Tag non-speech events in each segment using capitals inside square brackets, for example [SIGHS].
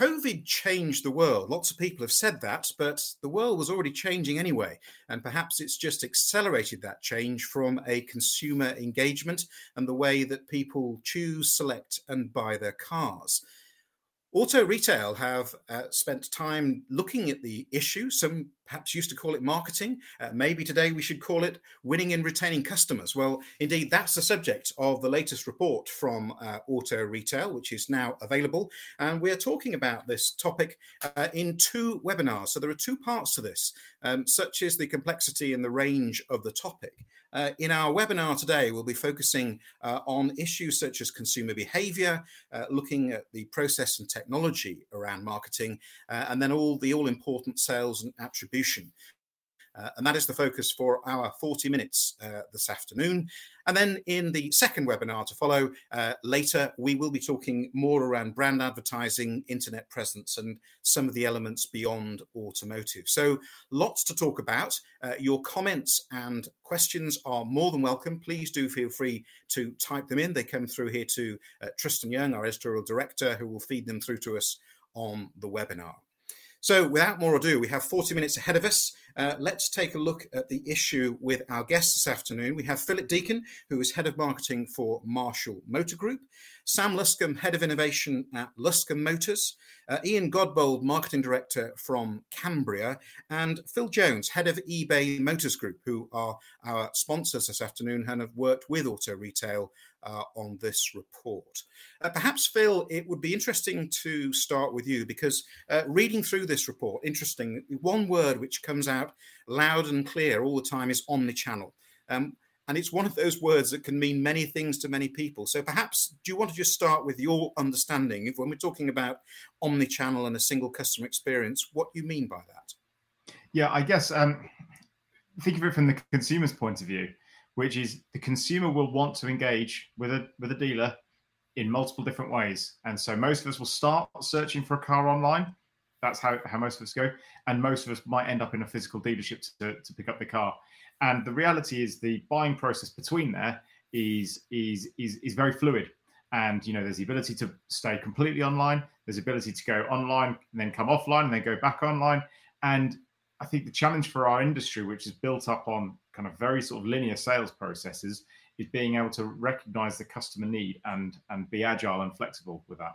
COVID changed the world. Lots of people have said that, but the world was already changing anyway. And perhaps it's just accelerated that change from a consumer engagement and the way that people choose, select, and buy their cars. Auto Retail have uh, spent time looking at the issue. Some perhaps used to call it marketing. Uh, maybe today we should call it winning and retaining customers. Well, indeed, that's the subject of the latest report from uh, Auto Retail, which is now available. And we're talking about this topic uh, in two webinars. So there are two parts to this, um, such as the complexity and the range of the topic. Uh, in our webinar today, we'll be focusing uh, on issues such as consumer behavior, uh, looking at the process and technology around marketing, uh, and then all the all important sales and attribution. Uh, and that is the focus for our 40 minutes uh, this afternoon. And then in the second webinar to follow uh, later, we will be talking more around brand advertising, internet presence, and some of the elements beyond automotive. So lots to talk about. Uh, your comments and questions are more than welcome. Please do feel free to type them in. They come through here to uh, Tristan Young, our editorial director, who will feed them through to us on the webinar. So, without more ado, we have 40 minutes ahead of us. Uh, let's take a look at the issue with our guests this afternoon. We have Philip Deacon, who is head of marketing for Marshall Motor Group, Sam Luscombe, head of innovation at Luscombe Motors, uh, Ian Godbold, marketing director from Cambria, and Phil Jones, head of eBay Motors Group, who are our sponsors this afternoon and have worked with Auto Retail uh, on this report. Uh, perhaps, Phil, it would be interesting to start with you because uh, reading through this report, interesting, one word which comes out loud and clear all the time is omnichannel. Um, and it's one of those words that can mean many things to many people. So perhaps, do you want to just start with your understanding of when we're talking about omnichannel and a single customer experience, what you mean by that? Yeah, I guess um, think of it from the consumer's point of view, which is the consumer will want to engage with a with a dealer in multiple different ways. And so most of us will start searching for a car online. That's how, how most of us go. And most of us might end up in a physical dealership to, to pick up the car. And the reality is the buying process between there is is is is very fluid. And you know, there's the ability to stay completely online, there's the ability to go online and then come offline and then go back online. And I think the challenge for our industry, which is built up on kind of very sort of linear sales processes, is being able to recognize the customer need and and be agile and flexible with that.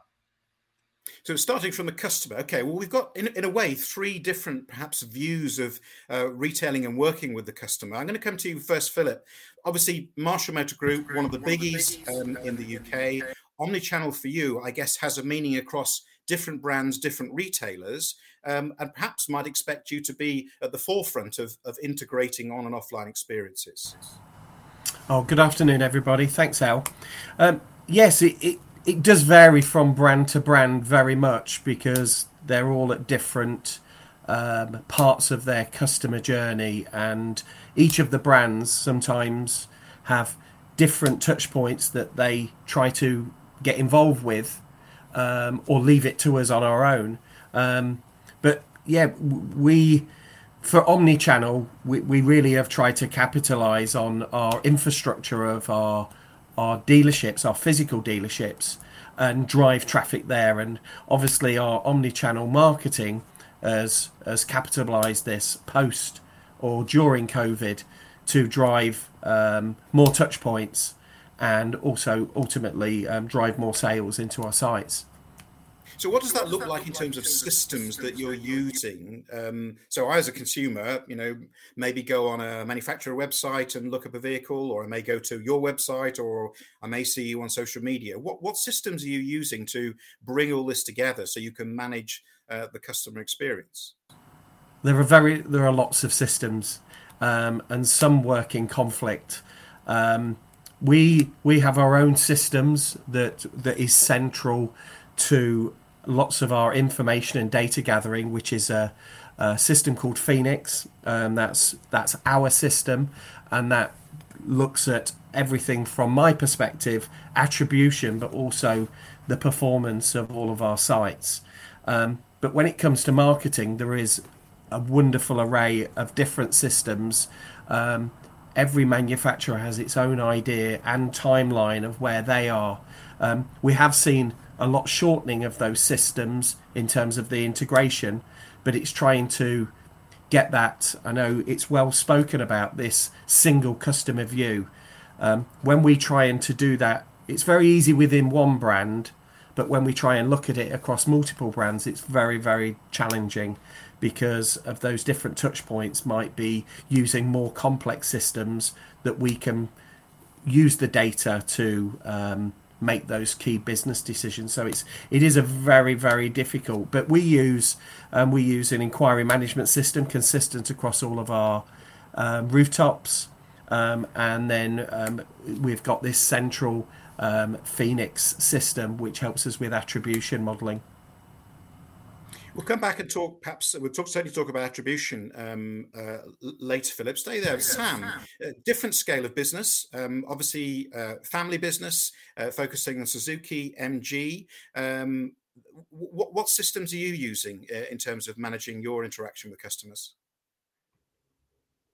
So starting from the customer, okay. Well, we've got in, in a way three different perhaps views of uh, retailing and working with the customer. I'm going to come to you first, Philip. Obviously, Marshall Motor Group, one of the biggies um, in the UK. Omnichannel for you, I guess, has a meaning across different brands, different retailers, um, and perhaps might expect you to be at the forefront of, of integrating on and offline experiences. Oh, good afternoon, everybody. Thanks, Al. Um, yes, it, it, it does vary from brand to brand very much because they're all at different um, parts of their customer journey, and each of the brands sometimes have different touch points that they try to get involved with um, or leave it to us on our own. Um, but yeah, we for omni-channel, we, we really have tried to capitalize on our infrastructure of our our dealerships, our physical dealerships, and drive traffic there. And obviously, our omni-channel marketing has has capitalized this post or during COVID to drive um, more touch points and also ultimately um, drive more sales into our sites. So, what does that look like in terms of systems that you're using? Um, so, I, as a consumer, you know, maybe go on a manufacturer website and look up a vehicle, or I may go to your website, or I may see you on social media. What what systems are you using to bring all this together so you can manage uh, the customer experience? There are very there are lots of systems, um, and some work in conflict. Um, we we have our own systems that that is central to lots of our information and data gathering, which is a, a system called Phoenix. Um, that's that's our system, and that looks at everything from my perspective, attribution, but also the performance of all of our sites. Um, but when it comes to marketing, there is a wonderful array of different systems. Um, every manufacturer has its own idea and timeline of where they are. Um, we have seen a lot shortening of those systems in terms of the integration, but it's trying to get that. I know it's well spoken about this single customer view. Um, when we try and to do that, it's very easy within one brand, but when we try and look at it across multiple brands, it's very, very challenging because of those different touch points might be using more complex systems that we can use the data to um, make those key business decisions. So it's it is a very very difficult. But we use um, we use an inquiry management system consistent across all of our um, rooftops, um, and then um, we've got this central um, Phoenix system which helps us with attribution modeling. We'll come back and talk. Perhaps we'll talk, certainly talk about attribution um, uh, later. Philip, stay there. Sam, Sam. different scale of business. Um, obviously, uh, family business, uh, focusing on Suzuki, MG. Um, what, what, systems are you using uh, in terms of managing your interaction with customers?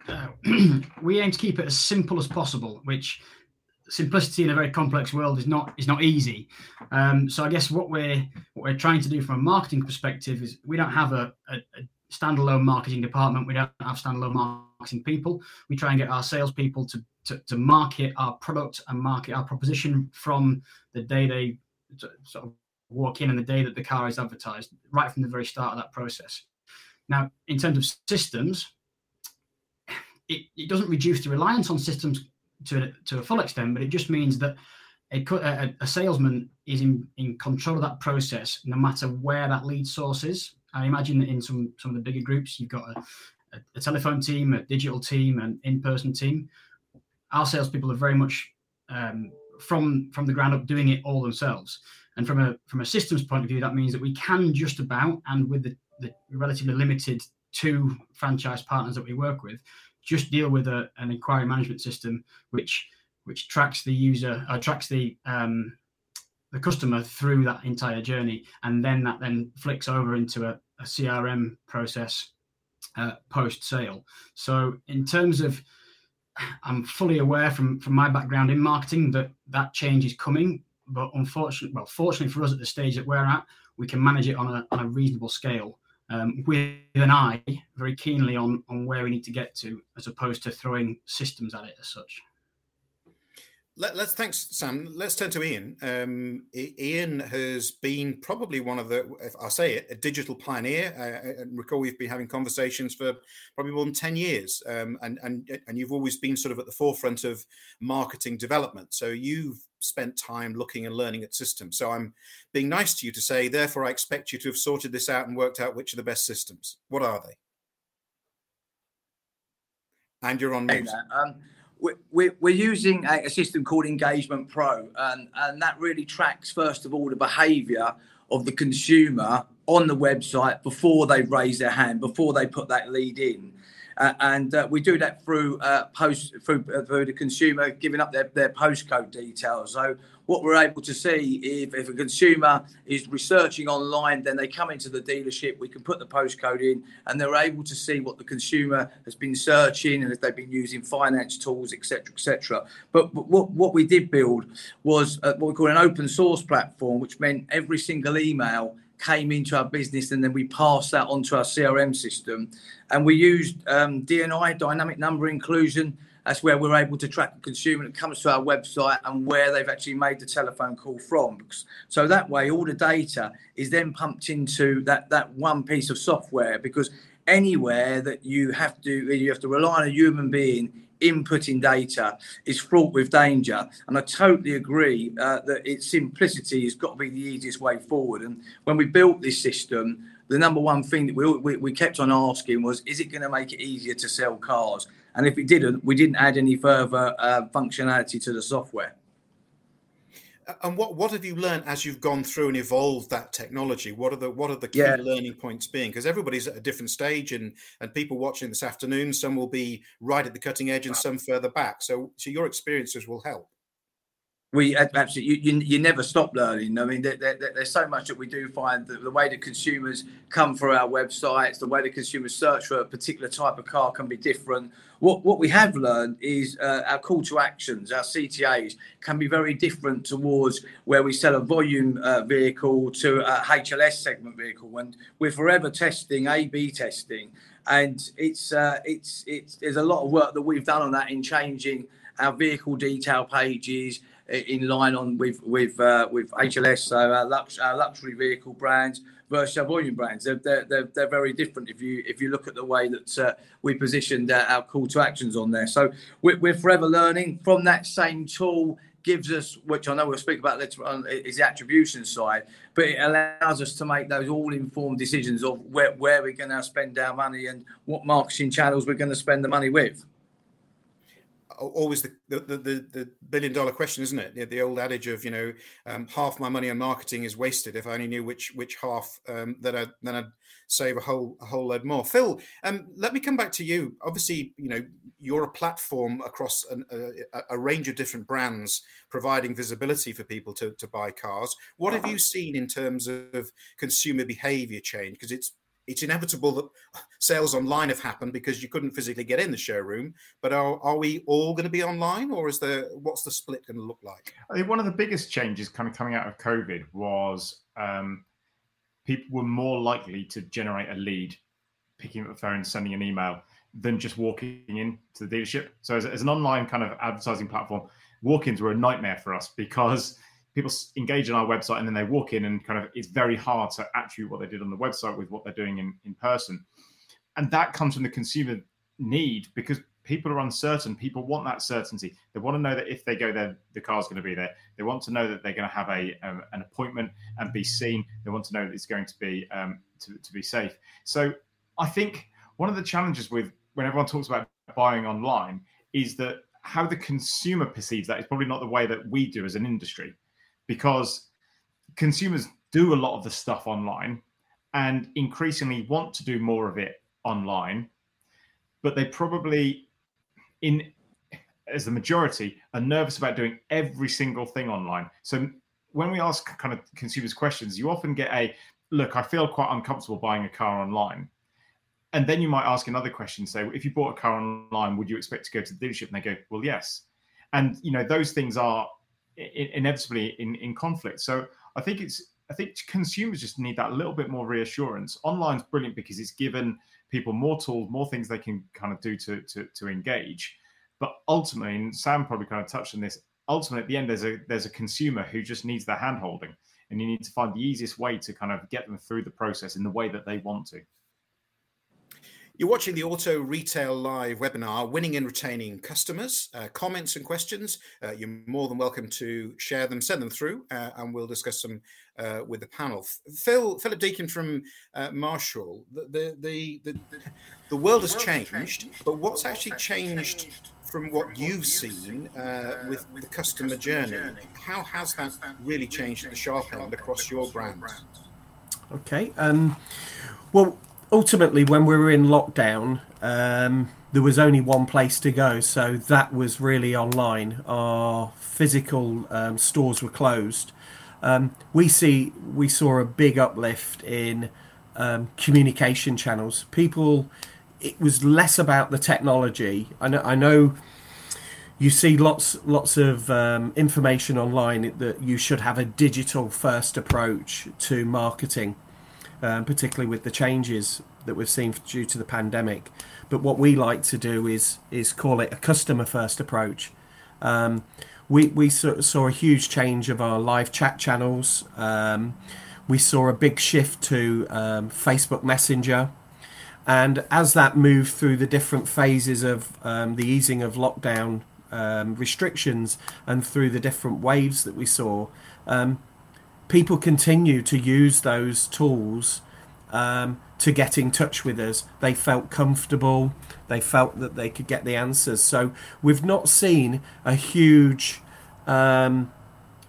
Uh, [CLEARS THROAT] we aim to keep it as simple as possible, which simplicity in a very complex world is not is not easy. Um, so I guess what we're what we're trying to do from a marketing perspective is we don't have a, a, a standalone marketing department. We don't have standalone marketing people. We try and get our salespeople to, to, to market our product and market our proposition from the day they sort of walk in and the day that the car is advertised, right from the very start of that process. Now, in terms of systems, it, it doesn't reduce the reliance on systems to a, to a full extent, but it just means that a, a, a, salesman is in, in control of that process no matter where that lead source is. I imagine that in some some of the bigger groups, you've got a, a telephone team, a digital team, an in-person team. Our salespeople are very much um, from from the ground up doing it all themselves. And from a from a systems point of view, that means that we can just about, and with the, the relatively limited two franchise partners that we work with, just deal with a, an inquiry management system which which tracks the user uh, tracks the um, the customer through that entire journey. And then that then flicks over into a, a crm process uh, post sale so in terms of i'm fully aware from from my background in marketing that that change is coming but unfortunately well fortunately for us at the stage that we're at we can manage it on a, on a reasonable scale um, with an eye very keenly on on where we need to get to, as opposed to throwing systems at it as such. Let, us thanks Sam. Let's turn to Ian. Um, Ian has been probably one of the, if I say it, a digital pioneer. Uh, and recall we've been having conversations for probably more than ten years, um, and and and you've always been sort of at the forefront of marketing development. So you've spent time looking and learning at systems. So I'm being nice to you to say, therefore, I expect you to have sorted this out and worked out which are the best systems. What are they? And you're on mute. Um, we're, we're using a, system called Engagement Pro, and, and that really tracks, first of all, the behavior of the consumer on the website before they raise their hand, before they put that lead in. Uh, and uh, we do that through uh, post through, through the consumer giving up their, their postcode details. So what we're able to see if, if a consumer is researching online, then they come into the dealership, we can put the postcode in and they're able to see what the consumer has been searching and if they've been using finance tools, etc., etc. But, but what, what we did build was uh, what we call an open source platform, which meant every single email came into our business and then we passed that onto our CRM system. And we used um, DNI, dynamic number inclusion. That's where we're able to track a consumer that comes to our website and where they've actually made the telephone call from. So that way, all the data is then pumped into that, that one piece of software because anywhere that you have to you have to rely on a human being inputting data is fraught with danger. And I totally agree uh, that its simplicity has got to be the easiest way forward. And when we built this system, the number one thing that we, we, we kept on asking was, is it going to make it easier to sell cars? And if it didn't, we didn't add any further uh, functionality to the software. And what what have you learned as you've gone through and evolved that technology? What are the what are the key yeah. learning points being? Because everybody's at a different stage, and and people watching this afternoon, some will be right at the cutting edge, and some further back. So so your experiences will help. We absolutely you, you, you, never stop learning. I mean, there, there, there's so much that we do find that the way the consumers come through our websites, the way the consumers search for a particular type of car can be different. What what we have learned is uh, our call to actions, our CTAs, can be very different towards where we sell a volume uh, vehicle to a HLS segment vehicle, and we're forever testing A/B testing, and it's uh, it's it's there's a lot of work that we've done on that in changing our vehicle detail pages in line on with with uh, with HLS, so our, lux, our luxury vehicle brands versus our volume brands. They're, they're, they're, they're, very different if you if you look at the way that uh, we positioned uh, our call to actions on there. So we're, we're, forever learning from that same tool. Gives us, which I know we'll speak about later on, is the attribution side, but it allows us to make those all-informed decisions of where, where we're going to spend our money and what marketing channels we're going to spend the money with always the, the the, the, billion dollar question, isn't it? The, old adage of you know um, half my money on marketing is wasted. If I only knew which which half, um, then I then I'd save a whole a whole load more. Phil, um, let me come back to you. Obviously, you know you're a platform across an, a, a, range of different brands, providing visibility for people to to buy cars. What have you seen in terms of consumer behaviour change? Because it's it's inevitable that [LAUGHS] sales online have happened because you couldn't physically get in the showroom. But are, are we all going to be online, or is the what's the split going to look like? I think one of the biggest changes kind of coming out of COVID was um, people were more likely to generate a lead, picking up the phone, sending an email, than just walking in to the dealership. So as, as an online kind of advertising platform, walk-ins were a nightmare for us because people engage on our website and then they walk in and kind of it's very hard to attribute what they did on the website with what they're doing in, in person. And that comes from the consumer need because people are uncertain. People want that certainty. They want to know that if they go there the car's going to be there. They want to know that they're going to have a, a an appointment and be seen. They want to know that it's going to be um, to, to be safe. So i think one of the challenges with when everyone talks about buying online is that how the consumer perceives that is probably not the way that we do as an industry because consumers do a lot of the stuff online and increasingly want to do more of it online but they probably in as the majority are nervous about doing every single thing online. So when we ask kind of consumers questions you often get a look i feel quite uncomfortable buying a car online. And then you might ask another question say if you bought a car online would you expect to go to the dealership? And they go well yes. And you know those things are inevitably in, in conflict. So I think it's I think consumers just need that little bit more reassurance. Online's brilliant because it's given people more tools, more things they can kind of do to to, to engage. But ultimately, and Sam probably kind of touched on this. Ultimately, at the end, there's a there's a consumer who just needs the hand holding, and you need to find the easiest way to kind of get them through the process in the way that they want to. You're watching the Auto Retail Live webinar, Winning and Retaining Customers. Uh, comments and questions, uh, you're more than welcome to share them, send them through, uh, and we'll discuss them uh, with the panel. Phil, Philip Deacon from uh, Marshall, the, the, the, the, world has changed, but what's actually changed from what you've seen uh, with the customer journey? How has that really changed at the sharp end across your brand? Okay. Um, well, ultimately, when we were in lockdown, um, there was only one place to go, so that was really online. Our physical um, stores were closed. Um, we see we saw a big uplift in um, communication channels. People, it was less about the technology. I know, I know you see lots lots of um, information online that you should have a digital first approach to marketing um, particularly with the changes that we've seen due to the pandemic. But what we like to do is is call it a customer first approach. Um, we we saw, saw, a huge change of our live chat channels. Um, we saw a big shift to um, Facebook Messenger. And as that moved through the different phases of um, the easing of lockdown um, restrictions and through the different waves that we saw, um, people continue to use those tools um, to get in touch with us. They felt comfortable. They felt that they could get the answers. So we've not seen a huge um,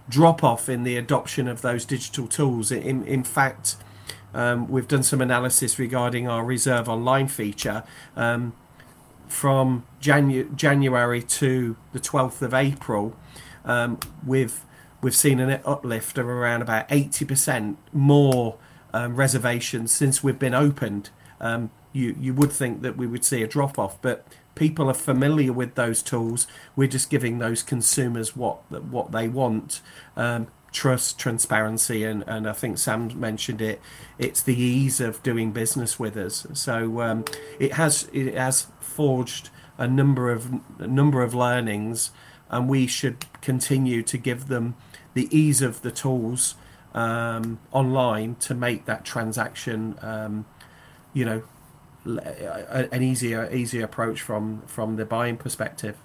drop off in the adoption of those digital tools. In, in fact, um, we've done some analysis regarding our reserve online feature. Um, from Janu- January to the 12th of April, um, we've seen an uplift of around about 80% more um, reservations since we've been opened. Um, you you would think that we would see a drop off, but people are familiar with those tools. We're just giving those consumers what what they want. Um, trust, transparency, and, and I think Sam mentioned it. It's the ease of doing business with us. So um, it has it has forged a number of a number of learnings, and we should continue to give them the ease of the tools um, online to make that transaction, um, you know, an easier easier approach from from the buying perspective.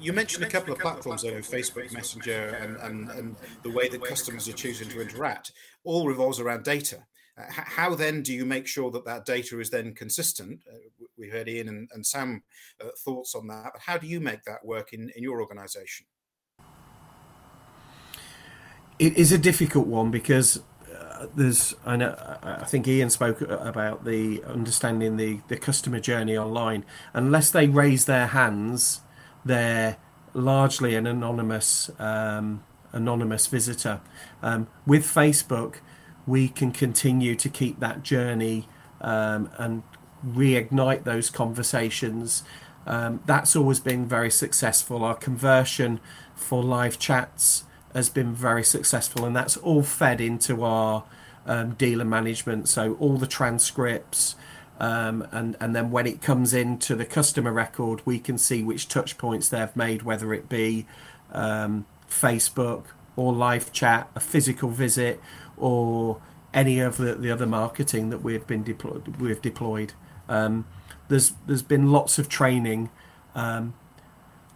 You mentioned a couple of platforms though, Facebook Messenger, and, and, and the way that customers are choosing to interact, all revolves around data. Uh, how then do you make sure that that data is then consistent? Uh, we heard Ian and, and Sam uh, thoughts on that, but how do you make that work in, in your organization? It is a difficult one because uh, there's I know I think Ian spoke about the understanding the the customer journey online. Unless they raise their hands, they're largely an anonymous um, anonymous visitor. Um, with Facebook, we can continue to keep that journey um, and reignite those conversations. Um, that's always been very successful. Our conversion for live chats has been very successful, and that's all fed into our um, dealer management. So all the transcripts, um, and and then when it comes into the customer record, we can see which touch points they've made, whether it be um, Facebook or live chat, a physical visit, or any of the, the other marketing that we've been deployed. We've deployed. Um, there's there's been lots of training um,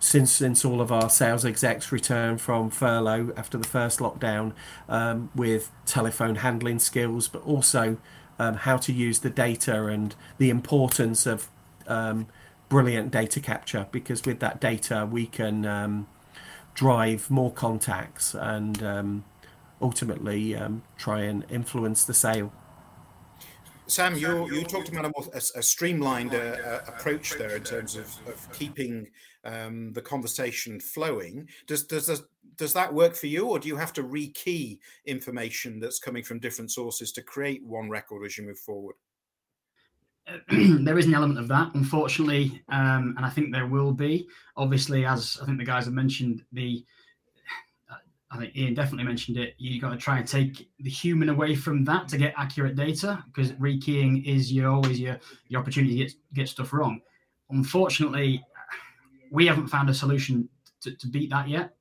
since since all of our sales execs returned from furlough after the first lockdown um, with telephone handling skills, but also um, how to use the data and the importance of um, brilliant data capture because with that data we can um, drive more contacts and um, ultimately um, try and influence the sale. Sam, you you talked about a, more, a, a streamlined uh, uh, approach there in terms of, of keeping um, the conversation flowing. Does does does that work for you, or do you have to rekey information that's coming from different sources to create one record as you move forward? [CLEARS THROAT] there is an element of that, unfortunately, um, and I think there will be. Obviously, as I think the guys have mentioned, the I think Ian definitely mentioned it. You got to try and take the human away from that to get accurate data because rekeying is your always your your opportunity to get, get stuff wrong. Unfortunately, we haven't found a solution to, to beat that yet.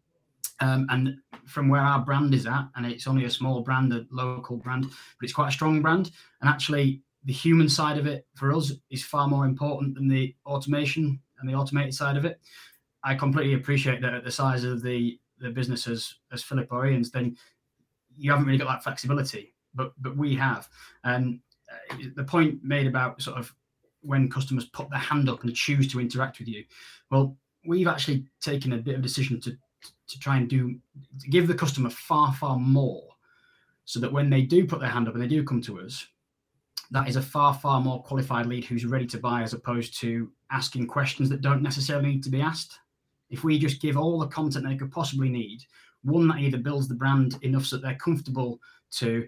Um, and from where our brand is at, and it's only a small brand, a local brand, but it's quite a strong brand. And actually, the human side of it for us is far more important than the automation and the automated side of it. I completely appreciate that at the size of the the business as as Philip orians then you haven't really got that flexibility. But but we have. And uh, the point made about sort of when customers put their hand up and choose to interact with you. Well, we've actually taken a bit of a decision to to try and do to give the customer far far more, so that when they do put their hand up and they do come to us, that is a far far more qualified lead who's ready to buy as opposed to asking questions that don't necessarily need to be asked. If we just give all the content they could possibly need, one that either builds the brand enough so that they're comfortable to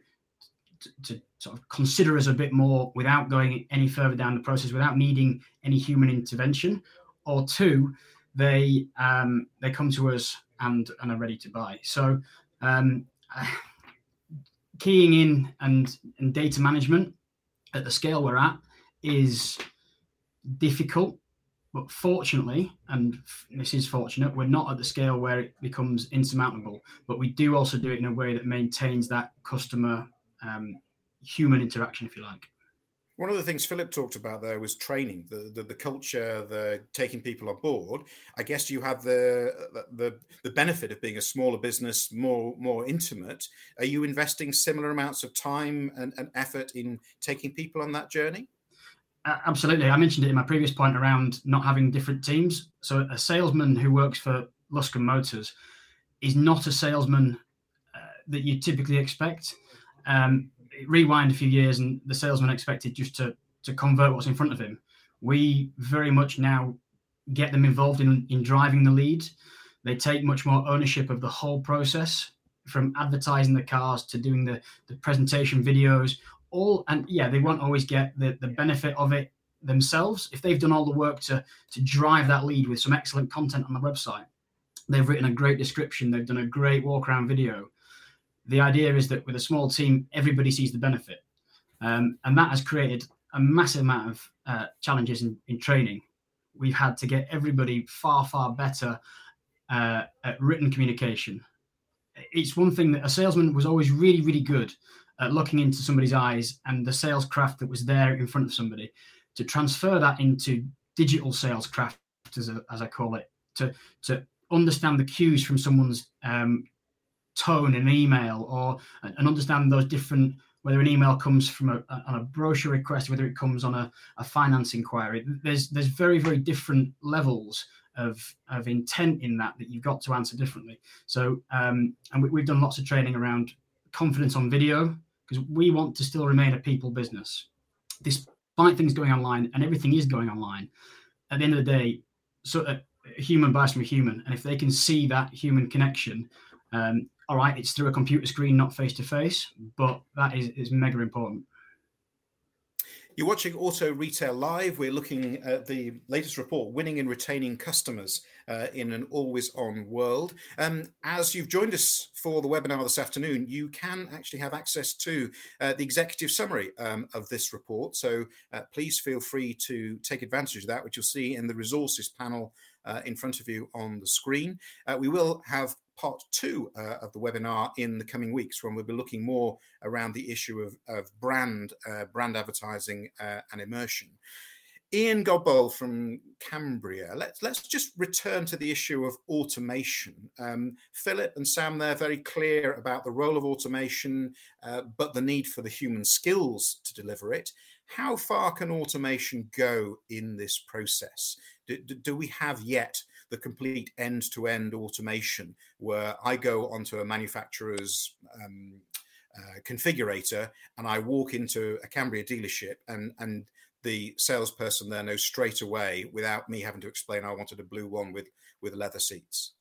to, to sort of consider us a bit more without going any further down the process, without needing any human intervention, or two, they um, they come to us and and are ready to buy. So um, keying in and and data management at the scale we're at is difficult but fortunately and this is fortunate we're not at the scale where it becomes insurmountable but we do also do it in a way that maintains that customer um, human interaction, if you like. One of the things Philip talked about there was training, the, the, the culture, the taking people on board. I guess you have the, the the benefit of being a smaller business, more more intimate. Are you investing similar amounts of time and, and effort in taking people on that journey? Absolutely. I mentioned it in my previous point around not having different teams. So a salesman who works for Luscombe Motors is not a salesman uh, that you typically expect. Um, rewind a few years, and the salesman expected just to to convert what's in front of him. We very much now get them involved in in driving the lead. They take much more ownership of the whole process from advertising the cars to doing the, the presentation videos, all and yeah, they won't always get the, the benefit of it themselves. If they've done all the work to to drive that lead with some excellent content on the website, they've written a great description, they've done a great walk around video. The idea is that with a small team, everybody sees the benefit. Um, and that has created a massive amount of uh, challenges in, in training. We've had to get everybody far, far better uh, at written communication. It's one thing that a salesman was always really, really good at looking into somebody's eyes and the sales craft that was there in front of somebody. To transfer that into digital sales craft, as, a, as I call it, to to understand the cues from someone's um, tone in an email or and understand those different whether an email comes from a, on a brochure request whether it comes on a, a finance inquiry there's there's very very different levels of of intent in that that you've got to answer differently so um, and we, we've done lots of training around confidence on video because we want to still remain a people business despite things going online and everything is going online at the end of the day so uh, a human buys from a human and if they can see that human connection um, all right, it's through a computer screen, not face to face, but that is, is mega important. You're watching Auto Retail Live. We're looking at the latest report, Winning and Retaining Customers uh, in an Always On World. Um, as you've joined us for the webinar this afternoon, you can actually have access to uh, the executive summary um, of this report. So uh, please feel free to take advantage of that, which you'll see in the resources panel uh, in front of you on the screen. Uh, we will have part two uh, of the webinar in the coming weeks when we'll be looking more around the issue of, of brand, uh, brand advertising uh, and immersion. Ian Godbold from Cambria. Let's let's just return to the issue of automation. Um, Philip and Sam, they're very clear about the role of automation, uh, but the need for the human skills to deliver it. How far can automation go in this process? Do, do we have yet the complete end-to-end automation where I go onto a manufacturer's um, uh, configurator and I walk into a Cambria dealership and and the salesperson there knows straight away without me having to explain I wanted a blue one with with leather seats.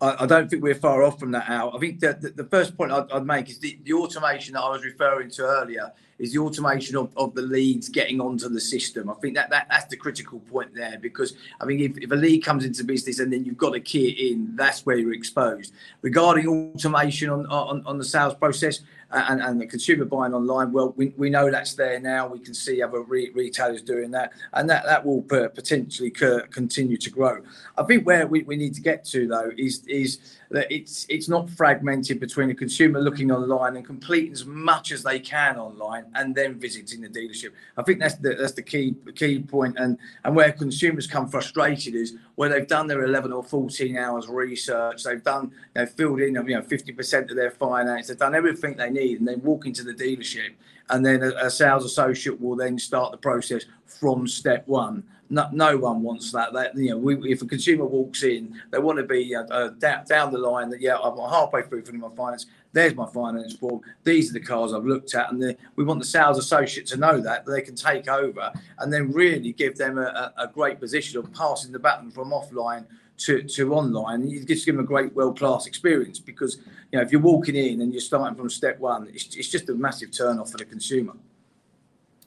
I, I don't think we're far off from that, Al. I think that the, the first point I'd, I'd, make is the, the automation that I was referring to earlier is the automation of, of the leads getting onto the system. I think that, that that's the critical point there because I mean if, if a lead comes into business and then you've got to key it in, that's where you're exposed. Regarding automation on on, on the sales process, and, and the consumer buying online, well, we, we know that's there now. We can see other re- retailers doing that, and that, that will potentially continue to grow. I think where we, we need to get to, though, is, is that it's it's not fragmented between a consumer looking online and completing as much as they can online and then visiting the dealership. I think that's the that's the key key point and and where consumers come frustrated is where they've done their 11 or 14 hours research, they've done they've filled in you know 50% of their finance, they've done everything they need, and then walk into the dealership and then a, a sales associate will then start the process from step one no, no one wants that. That you know, we, if a consumer walks in, they want to be uh, uh, down, down the line that yeah, I'm halfway through filling my finance. There's my finance form. These are the cars I've looked at, and the, we want the sales associate to know that, that they can take over and then really give them a, a great position of passing the baton from offline to, to online. You just give them a great world class experience because you know if you're walking in and you're starting from step one, it's, it's just a massive turn off for the consumer.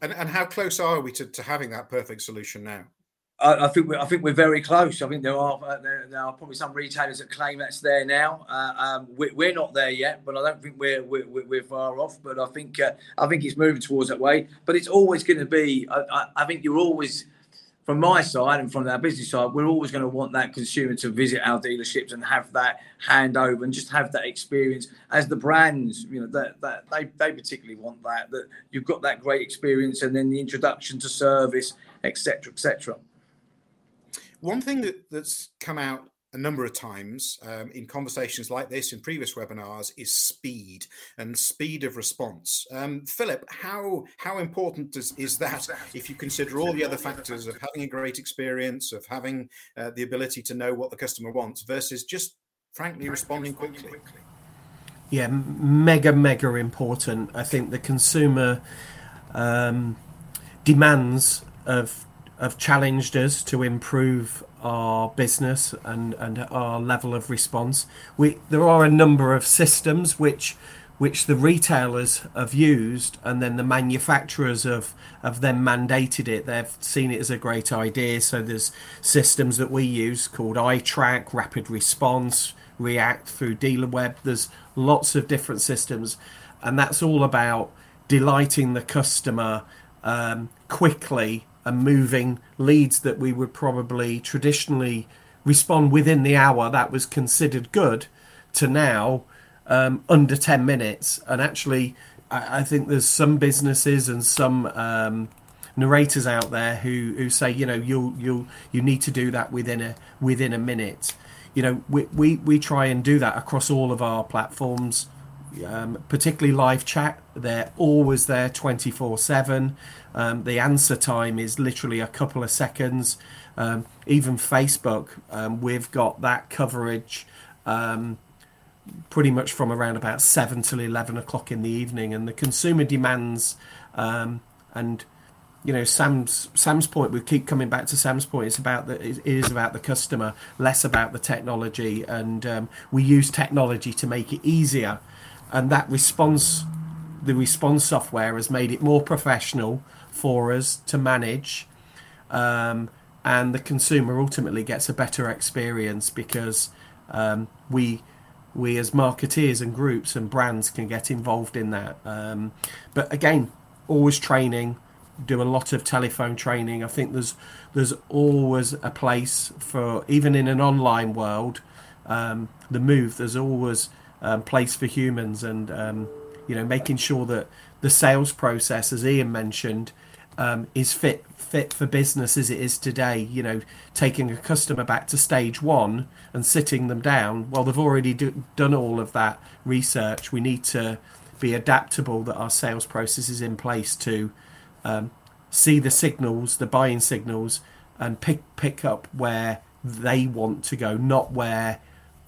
And, and how close are we to, to having that perfect solution now? I, I think we're, I think we're very close. I think there are uh, there, there, are probably some retailers that claim that's there now. Uh, um, we, are not there yet, but I don't think we're we're, we're far off. But I think uh, I think it's moving towards that way. But it's always going to be. I, I, think you're always from my side and from our business side, we're always going to want that consumer to visit our dealerships and have that handover and just have that experience as the brands, you know, that, that they, they particularly want that, that you've got that great experience and then the introduction to service, etc., etc. One thing that, that's come out a number of times um, in conversations like this in previous webinars is speed and speed of response. Um, Philip, how how important is, is that if you consider all the other factors of having a great experience, of having uh, the ability to know what the customer wants versus just frankly responding quickly? Yeah, mega, mega important. I think the consumer um, demands of have challenged us to improve our business and, and our level of response. We there are a number of systems which which the retailers have used and then the manufacturers have have then mandated it. They've seen it as a great idea. So there's systems that we use called iTrack, Rapid Response, React through DealerWeb. There's lots of different systems, and that's all about delighting the customer um, quickly and moving leads that we would probably traditionally respond within the hour that was considered good to now um, under 10 minutes. And actually, I, I, think there's some businesses and some um, narrators out there who, who say, you know, you'll, you'll, you need to do that within a, within a minute. You know, we, we, we try and do that across all of our platforms. Um, particularly live chat, they're always there 24 7. Um, the answer time is literally a couple of seconds. Um, even Facebook, um, we've got that coverage um, pretty much from around about 7 till 11 o'clock in the evening. And the consumer demands, um, and you know Sam's Sam's point. We keep coming back to Sam's point. It's about the it is about the customer, less about the technology, and um, we use technology to make it easier. And that response, the response software has made it more professional, for us to manage. Um, and the consumer ultimately gets a better experience because um, we we as marketeers and groups and brands can get involved in that. Um, but again, always training, do a lot of telephone training. I think there's there's always a place for even in an online world, um, the move. There's always um, place for humans and um, you know making sure that the sales process, as Ian mentioned, um, is fit fit for business as it is today. You know, taking a customer back to stage one and sitting them down. Well, they've already do, done all of that research. We need to be adaptable. That our sales process is in place to um, see the signals, the buying signals, and pick pick up where they want to go, not where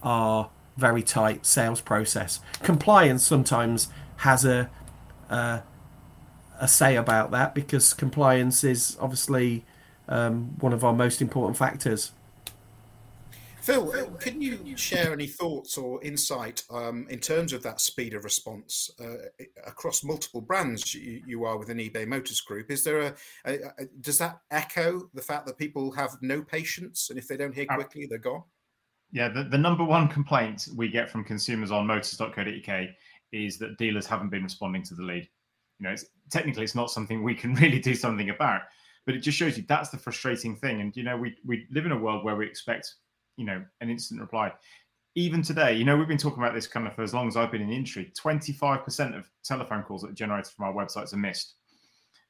our very tight sales process. Compliance sometimes has a, a a say about that because compliance is obviously um, one of our most important factors. Phil, can you share any thoughts or insight um, in terms of that speed of response uh, across multiple brands you, you, are within eBay Motors Group? Is there a, a, a, does that echo the fact that people have no patience and if they don't hear quickly, they're gone? Yeah, the, the number one complaint we get from consumers on motors.co.uk is that dealers haven't been responding to the lead you know, it's, technically it's not something we can [LAUGHS] really do something about. But it just shows you that's the frustrating thing. And you know, we we live in a world where we expect, you know, an instant reply. Even today, you know, we've been talking about this kind of for as long as I've been in the industry. Twenty five percent of telephone calls that are generated from our websites are missed.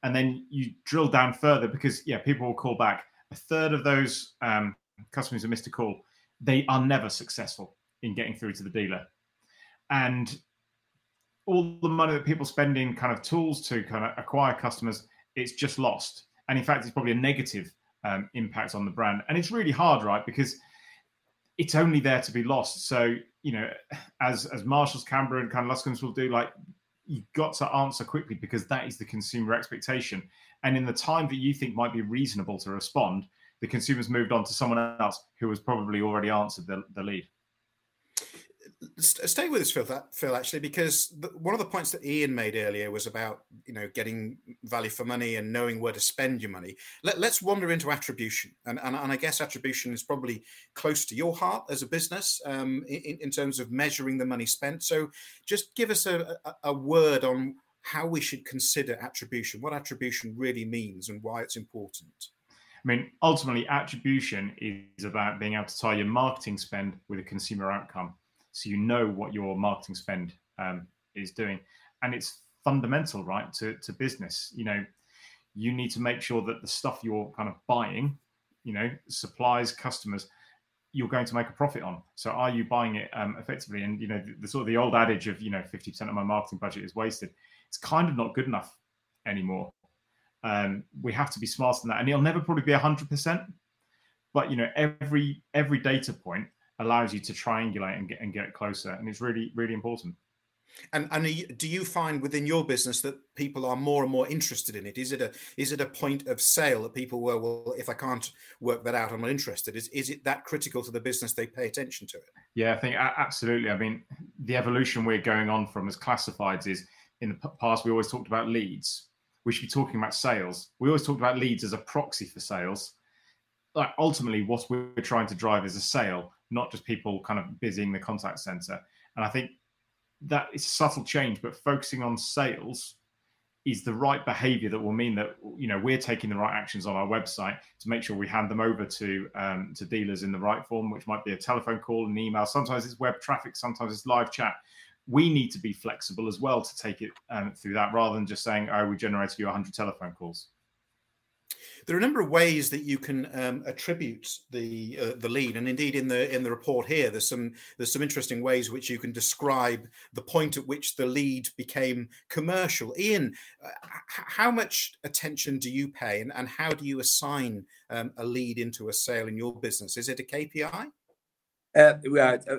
And then you drill down further because yeah, people will call back. A third of those um, customers who missed a call, they are never successful in getting through to the dealer. And all the money that people spend in kind of tools to kind of acquire customers, it's just lost. And in fact, it's probably a negative um, impact on the brand. And it's really hard, right? Because it's only there to be lost. So, you know, as as Marshalls, Cambria, and kind of Luscombe's will do, like you've got to answer quickly because that is the consumer expectation. And in the time that you think might be reasonable to respond, the consumer's moved on to someone else who has probably already answered the, the lead stay with us, Phil. That, Phil, actually, because one of the points that Ian made earlier was about you know getting value for money and knowing where to spend your money. Let, us wander into attribution, and, and, and I guess attribution is probably close to your heart as a business um, in, in terms of measuring the money spent. So, just give us a, a, a word on how we should consider attribution, what attribution really means, and why it's important. I mean, ultimately, attribution is about being able to tie your marketing spend with a consumer outcome so you know what your marketing spend um, is doing, and it's fundamental, right, to to business. You know, you need to make sure that the stuff you're kind of buying, you know, supplies, customers, you're going to make a profit on. So are you buying it um, effectively? And you know, the, the sort of the old adage of you know, fifty percent of my marketing budget is wasted. It's kind of not good enough anymore. Um, we have to be smarter than that, and it'll never probably be hundred percent. But you know, every every data point allows you to triangulate and get and get closer, and it's really really important. And and you, do you find within your business that people are more and more interested in it? Is it a is it a point of sale that people were well, if I can't work that out, I'm not interested. Is is it that critical to the business they pay attention to it? Yeah, I think absolutely. I mean, the evolution we're going on from as classifieds is in the past we always talked about leads. We should be talking about sales. We always talked about leads as a proxy for sales. Like ultimately, what we're trying to drive is a sale, not just people kind of busying the contact center. And I think that is subtle change, but focusing on sales is the right behavior that will mean that you know we're taking the right actions on our website to make sure we hand them over to um, to dealers in the right form, which might be a telephone call, an email. Sometimes it's web traffic, sometimes it's live chat. We need to be flexible as well to take it um, through that, rather than just saying, "Oh, we generated you 100 telephone calls." There are a number of ways that you can um, attribute the uh, the lead, and indeed in the in the report here, there's some there's some interesting ways which you can describe the point at which the lead became commercial. Ian, uh, how much attention do you pay, and, and how do you assign um, a lead into a sale in your business? Is it a KPI? Uh,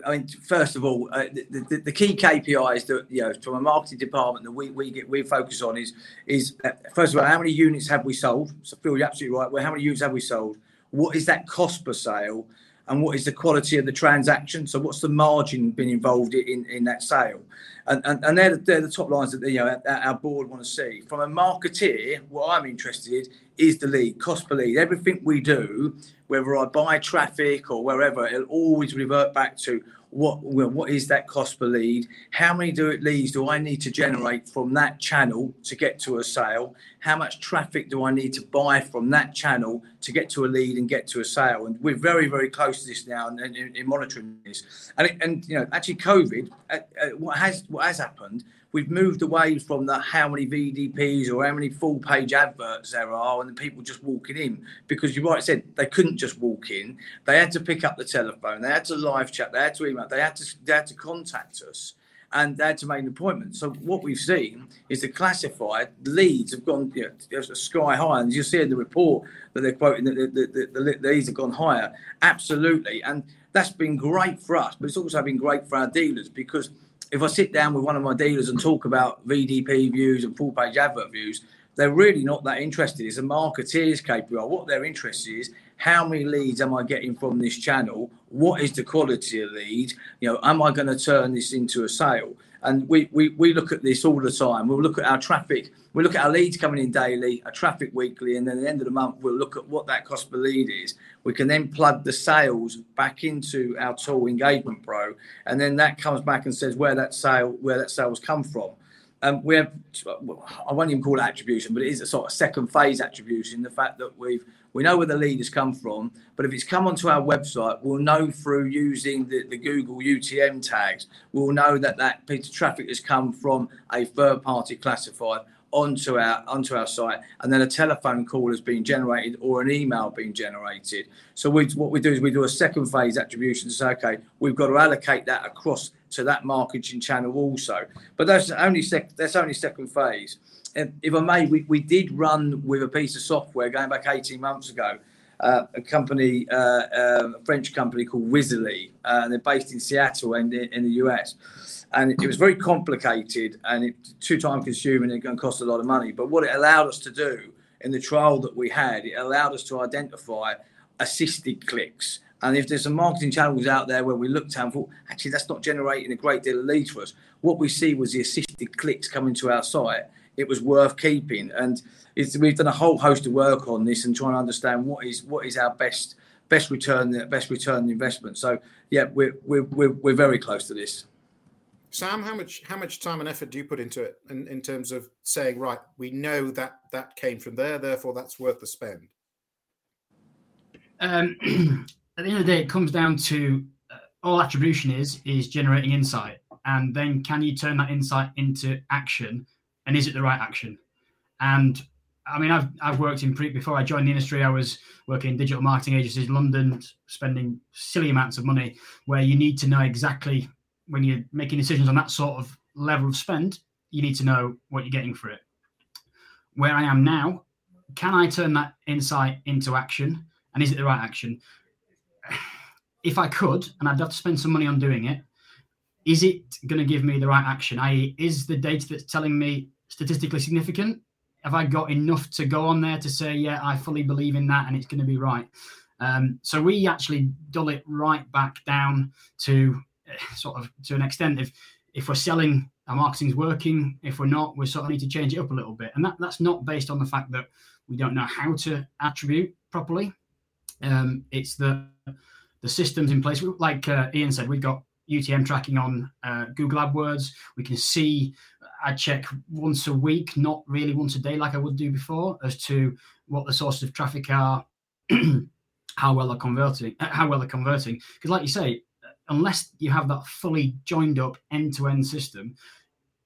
I mean, first of all, uh, the, the, the, key KPIs that you know from a marketing department that we we get we focus on is is uh, first of all how many units have we sold? So Phil, you're absolutely right. Well, how many units have we sold? What is that cost per sale? And what is the quality of the transaction? So what's the margin been involved in in that sale? And and, and they're, the, they're the top lines that you know our board want to see. From a marketeer, what I'm interested in is the lead, cost per lead. Everything we do whether I buy traffic or wherever, it'll always revert back to what what is that cost per lead? How many do it leads do I need to generate from that channel to get to a sale? How much traffic do I need to buy from that channel to get to a lead and get to a sale? And we're very very close to this now and in, in, monitoring this. And and you know actually COVID, uh, uh, what has what has happened we've moved away from the how many VDPs or how many full page adverts there are and the people just walking in because you right said they couldn't just walk in. They had to pick up the telephone, they had to live chat, they had to email, they had to they had to contact us and they had to make an appointment. So what we've seen is the classified leads have gone you know, sky high, and you see in the report that they're quoting that the, the, the, the leads have gone higher. Absolutely, and that's been great for us, but it's also been great for our dealers because if I sit down with one of my dealers and talk about VDP views and full page advert views, they're really not that interested. It's a marketeer's KPI. What they're interested in is how many leads am I getting from this channel? What is the quality of lead? You know, am I going to turn this into a sale? And we, we, we look at this all the time. We'll look at our traffic. We look at our leads coming in daily, our traffic weekly, and then at the end of the month, we'll look at what that cost per lead is. We can then plug the sales back into our tool Engagement Pro, and then that comes back and says where that sale where that sales come from. Um, we have, I won't even call it attribution, but it is a sort of second phase attribution. The fact that we've we know where the lead has come from, but if it's come onto our website, we'll know through using the, the Google UTM tags. We'll know that that piece of traffic has come from a third party classified onto our onto our site, and then a telephone call has been generated or an email being generated. So we, what we do is we do a second phase attribution to say, okay, we've got to allocate that across to that marketing channel also. But that's only sec- that's only second phase And if I may, we, we did run with a piece of software going back 18 months ago. Uh, a company, uh, uh, a French company called Wizaly, uh, and they're based in Seattle and in, in, the US. And it, was very complicated and it too time consuming and cost a lot of money. But what it allowed us to do in the trial that we had, it allowed us to identify assisted clicks. And if there's some marketing channels out there where we looked and thought, actually, that's not generating a great deal of leads for us, what we see was the assisted clicks coming to our site it was worth keeping. And we've done a whole host of work on this and trying to understand what is what is our best best return best return investment. So yeah, we're we're we're, we're very close to this. Sam, how much how much time and effort do you put into it in, in terms of saying, right, we know that that came from there, therefore that's worth the spend? Um, [CLEARS THROAT] at the end of the day, it comes down to uh, all attribution is is generating insight, and then can you turn that insight into action and is it the right action? And I mean, I've I've worked in pre before I joined the industry. I was working in digital marketing agencies in London, spending silly amounts of money. Where you need to know exactly when you're making decisions on that sort of level of spend, you need to know what you're getting for it. Where I am now, can I turn that insight into action, and is it the right action? [SIGHS] If I could, and I'd have to spend some money on doing it, is it going to give me the right action? I.e., is the data that's telling me statistically significant? Have I got enough to go on there to say, yeah, I fully believe in that and it's going to be right? Um, so we actually dull it right back down to sort of to an extent. If if we're selling, our marketing's working. If we're not, we sort of need to change it up a little bit. And that, that's not based on the fact that we don't know how to attribute properly. Um, it's the the systems in place. Like uh, Ian said, we've got UTM tracking on uh, Google AdWords. We can see I check once a week, not really once a day like I would do before, as to what the sources of traffic are, [CLEARS THROAT] how well they're converting, uh, [CLEARS THROAT] how well they're converting. Because, like you say, unless you have that fully joined up end-to-end system,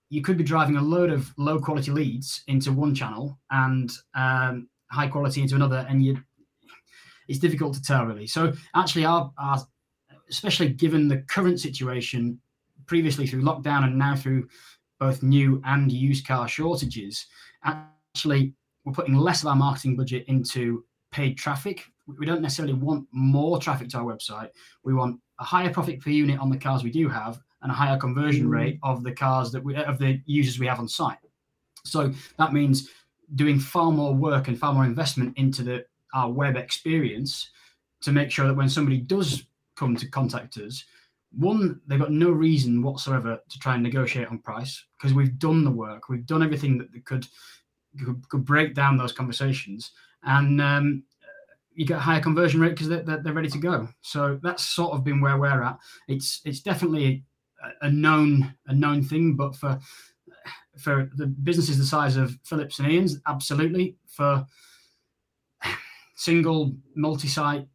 you could be driving a load of low quality leads into one channel and um, high quality into another, and you it's difficult to tell really. So actually, our, our especially given the current situation, previously through lockdown and now through both new and used car shortages, actually we're putting less of our marketing budget into paid traffic. We don't necessarily want more traffic to our website. We want a higher profit per unit on the cars we do have and a higher conversion mm. rate of the cars that we of the users we have on site. So that means doing far more work and far more investment into the our web experience to make sure that when somebody does come to contact us, one, they've got no reason whatsoever to try and negotiate on price because we've done the work, we've done everything that could could, could break down those conversations, and um, you get a higher conversion rate because they're, they're, ready to go. So that's sort of been where we're at. It's it's definitely a, a known a known thing, but for for the businesses the size of Phillips and Ian's, absolutely. For single multi-site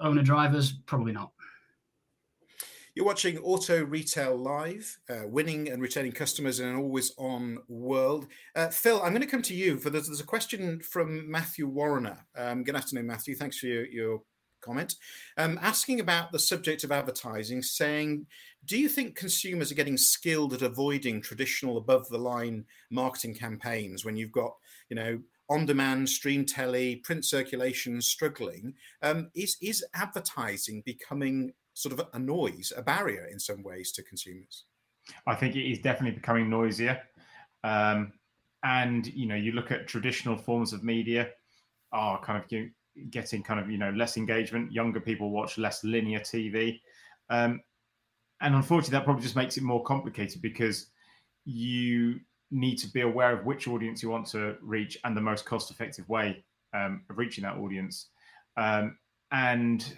owner drivers, probably not. You're watching Auto Retail Live, uh, winning and retaining customers in an always on world. Uh, Phil, I'm going to come to you for there's, there's a question from Matthew Warrener. Um, good afternoon, Matthew. Thanks for your, your comment. Um, asking about the subject of advertising, saying, Do you think consumers are getting skilled at avoiding traditional above the line marketing campaigns when you've got, you know, on demand, stream telly, print circulation struggling? Um, is, is advertising becoming sort of a noise, a barrier in some ways to consumers? I think it is definitely becoming noisier. Um, and you know, you look at traditional forms of media are kind of getting kind of you know less engagement. Younger people watch less linear TV, um, and unfortunately, that probably just makes it more complicated because you need to be aware of which audience you want to reach and the most cost-effective way um, of reaching that audience. Um, and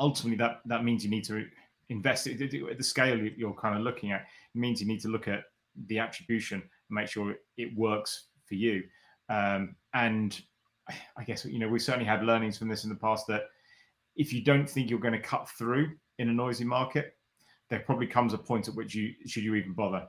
ultimately that that means you need to invest at the scale you're kind of looking at it means you need to look at the attribution and make sure it works for you. Um, and i guess you know we certainly had learnings from this in the past that if you don't think you're going to cut through in a noisy market there probably comes a point at which you should you even bother.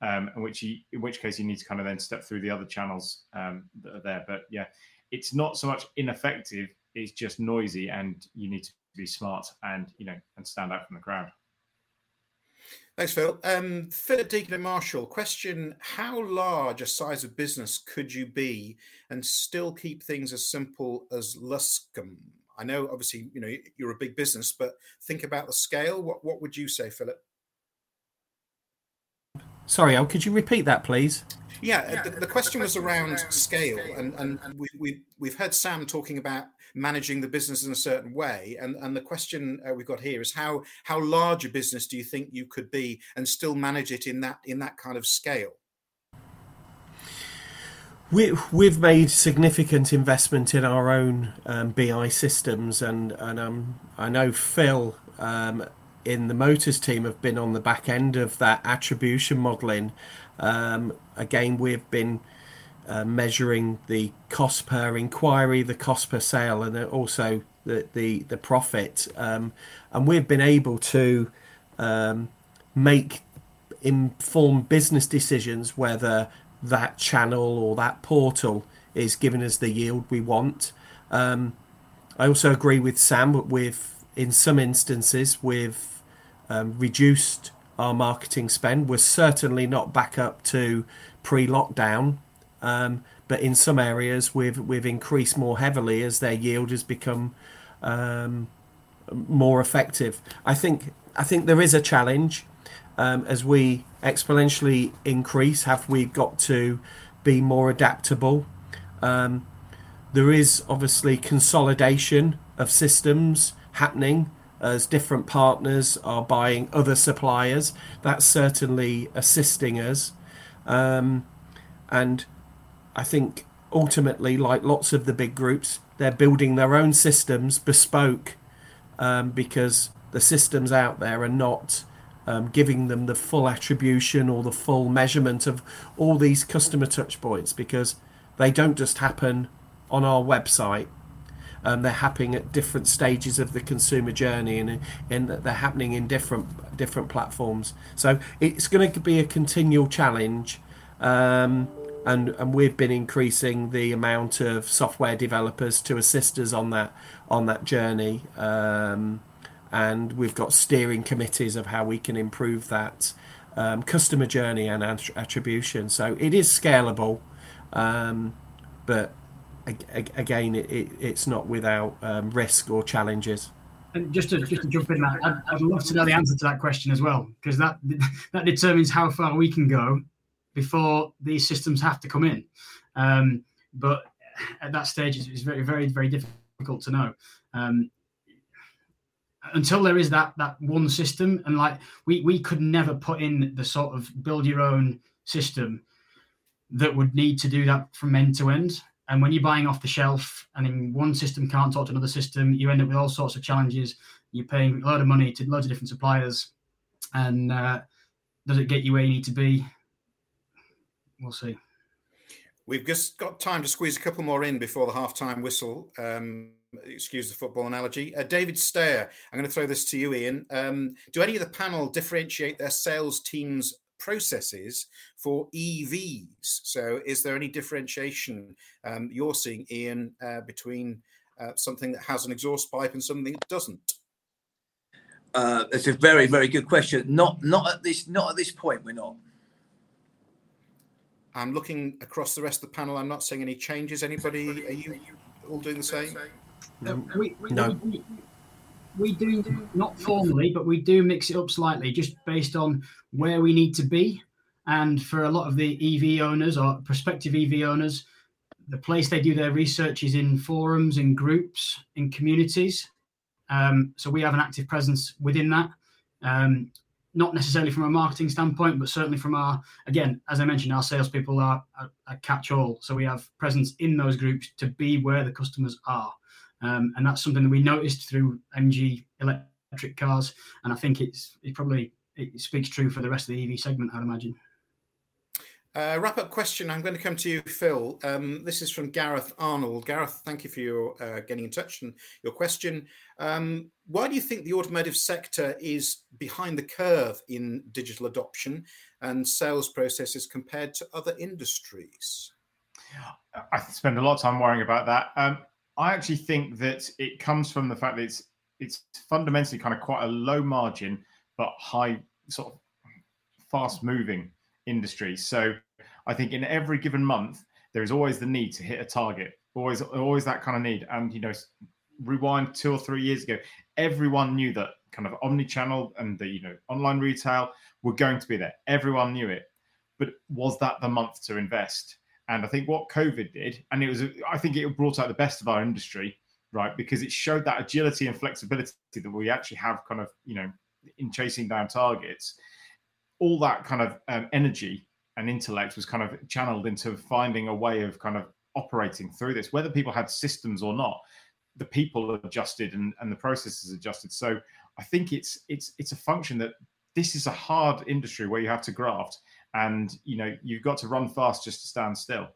Um, in which you, in which case you need to kind of then step through the other channels um, that are there. But yeah it's not so much ineffective it's just noisy and you need to be smart and you know and stand out from the crowd. Thanks, Phil. Um, Philip Deacon and Marshall, question How large a size of business could you be and still keep things as simple as Luscombe? I know, obviously, you know, you're a big business, but think about the scale. What, what would you say, Philip? Sorry, Al, could you repeat that, please? Yeah, the, the, question was around scale, and, and we, we, we've heard Sam talking about managing the business in a certain way. And, and the question uh, we've got here is how how large a business do you think you could be and still manage it in that in that kind of scale? We, we've made significant investment in our own um, BI systems, and and um, I know Phil um, in the motors team have been on the back end of that attribution modelling. Um, again, we've been uh, measuring the cost per inquiry, the cost per sale, and also the the, the profit. Um, and we've been able to um, make informed business decisions whether that channel or that portal is giving us the yield we want. Um, I also agree with Sam, but with in some instances we've um, reduced our marketing spend. We're certainly not back up to pre-lockdown um, but in some areas, we've we've increased more heavily as their yield has become um, more effective. I think I think there is a challenge um, as we exponentially increase, have we got to be more adaptable? Um, there is obviously consolidation of systems happening as different partners are buying other suppliers. That's certainly assisting us. Um, and I think ultimately, like lots of the big groups, they're building their own systems bespoke um, because the systems out there are not um, giving them the full attribution or the full measurement of all these customer touch points because they don't just happen on our website. Um, they're happening at different stages of the consumer journey, and, and they're happening in different different platforms. So it's going to be a continual challenge, um, and and we've been increasing the amount of software developers to assist us on that on that journey. Um, and we've got steering committees of how we can improve that um, customer journey and attribution. So it is scalable, um, but again, it, it, it's not without um, risk or challenges. And just to just to jump in, that I'd, I'd love to know the answer to that question as well, because that that determines how far we can go before these systems have to come in. Um, but at that stage, it's, it's, very, very, very difficult to know. Um, until there is that that one system and like we we could never put in the sort of build your own system that would need to do that from end to end and when you're buying off the shelf and then one system can't talk to another system. You end up with all sorts of challenges. You're paying a lot of money to loads of different suppliers. And uh, does it get you where you need to be? We'll see. We've just got time to squeeze a couple more in before the half-time whistle um, excuse the football analogy. Uh, David Stayer, I'm going to throw this to you, Ian. Um, do any of the panel differentiate their sales teams' processes for EVs? So, is there any differentiation um, you're seeing, Ian, uh, between uh, something that has an exhaust pipe and something that doesn't? Uh, that's a very, very good question. Not, not at this, not at this point. We're not. I'm looking across the rest of the panel. I'm not seeing any changes. Anybody? Are you all doing the same? we, we, no. We, we, do not formally, but we do mix it up slightly, just based on where we need to be. And for a lot of the EV owners or prospective EV owners, the place they do their research is in forums, in groups, in communities. Um, so we have an active presence within that. Um, not necessarily from a marketing standpoint, but certainly from our, again, as I mentioned, our salespeople are a catch all. So we have presence in those groups to be where the customers are. Um, and that's something that we noticed through MG electric cars. And I think it's it probably it speaks true for the rest of the EV segment, I'd imagine. Uh, wrap up question. I'm going to come to you, Phil. Um, this is from Gareth Arnold. Gareth, thank you for your uh, getting in touch and your question. Um, why do you think the automotive sector is behind the curve in digital adoption and sales processes compared to other industries? I spend a lot of time worrying about that. Um, I actually think that it comes from the fact that it's it's fundamentally kind of quite a low margin but high sort of fast moving industry. So I think in every given month there is always the need to hit a target. Always always that kind of need. And you know, rewind two or three years ago, everyone knew that kind of omni-channel and the you know online retail were going to be there. Everyone knew it. But was that the month to invest? And I think what COVID did, and it was, I think it brought out the best of our industry, right? Because it showed that agility and flexibility that we actually have kind of, you know, in chasing down targets. All that kind of um, energy and intellect was kind of channeled into finding a way of kind of operating through this, whether people had systems or not. The people adjusted and, and the processes adjusted. So I think it's it's it's a function that this is a hard industry where you have to graft and you know you've got to run fast just to stand still.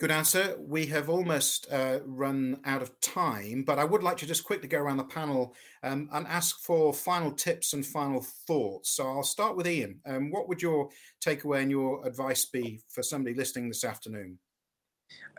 Good answer. We have almost uh, run out of time, but I would like to just quickly go around the panel um, and ask for final tips and final thoughts. So I'll start with Ian. Um, what would your takeaway and your advice be for somebody listening this afternoon?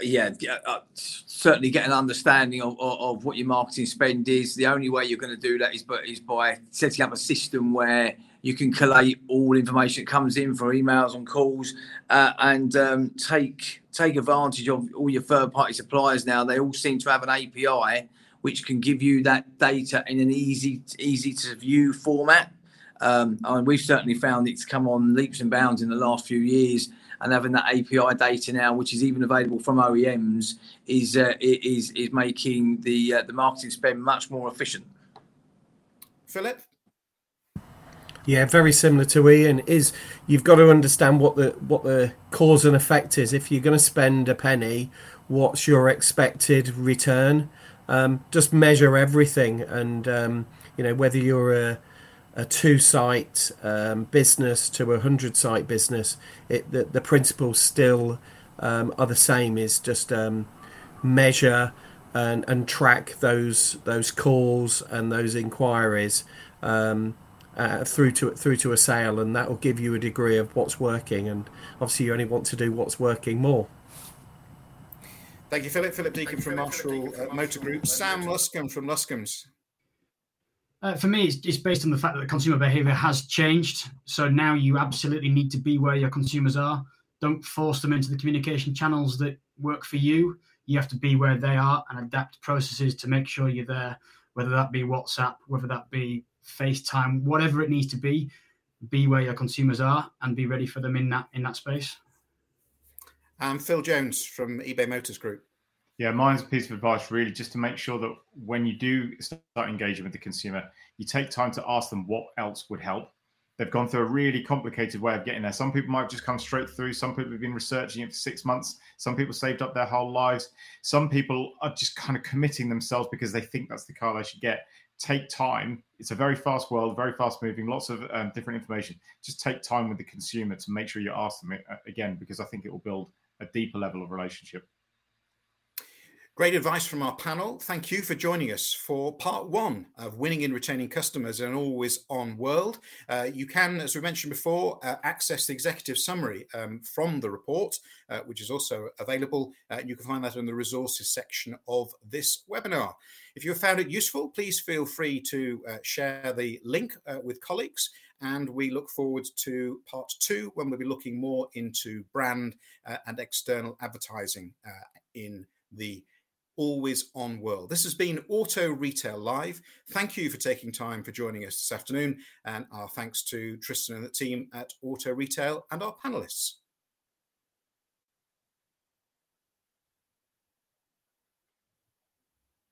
Yeah, uh, certainly get an understanding of, of, of, what your marketing spend is. The only way you're going to do that is, but is by setting up a system where you can collate all information that comes in for emails and calls, uh, and um, take take advantage of all your third party suppliers. Now they all seem to have an API which can give you that data in an easy easy to view format. Um, mean, we've certainly found it's come on leaps and bounds in the last few years, and having that API data now, which is even available from OEMs, is uh, is is making the uh, the marketing spend much more efficient. Philip. Yeah, very similar to Ian. Is you've got to understand what the what the cause and effect is. If you're going to spend a penny, what's your expected return? Um, just measure everything, and um, you know whether you're a a two site um, business to a hundred site business, it, the, the principles still um, are the same. Is just um, measure and, and track those those calls and those inquiries um, uh, through to through to a sale, and that will give you a degree of what's working. And obviously, you only want to do what's working more. Thank you, Philip. Philip Deacon from Marshall uh, Motor Group. Sam Luscombe from Luscombe's. Uh, for me, it's, it's, based on the fact that the consumer behavior has changed. So now you absolutely need to be where your consumers are. Don't force them into the communication channels that work for you. You have to be where they are and adapt processes to make sure you're there, whether that be WhatsApp, whether that be FaceTime, whatever it needs to be. Be where your consumers are and be ready for them in that in that space. Um, Phil Jones from eBay Motors Group. Yeah, mine's a piece of advice really just to make sure that when you do start engaging with the consumer, you take time to ask them what else would help. They've gone through a really complicated way of getting there. Some people might just come straight through. Some people have been researching it for six months. Some people saved up their whole lives. Some people are just kind of committing themselves because they think that's the car they should get. Take time. It's a very fast world, very fast moving, lots of um, different information. Just take time with the consumer to make sure you ask them it uh, again because I think it will build a deeper level of relationship. Great advice from our panel. Thank you for joining us for part one of Winning and Retaining Customers in an Always On World. Uh, you can, as we mentioned before, uh, access the executive summary um, from the report, uh, which is also available. Uh, you can find that in the resources section of this webinar. If you have found it useful, please feel free to uh, share the link uh, with colleagues. And we look forward to part two when we'll be looking more into brand and external advertising in the always on world. This has been Auto Retail Live. Thank you for taking time for joining us this afternoon. And our thanks to Tristan and the team at Auto Retail and our panelists.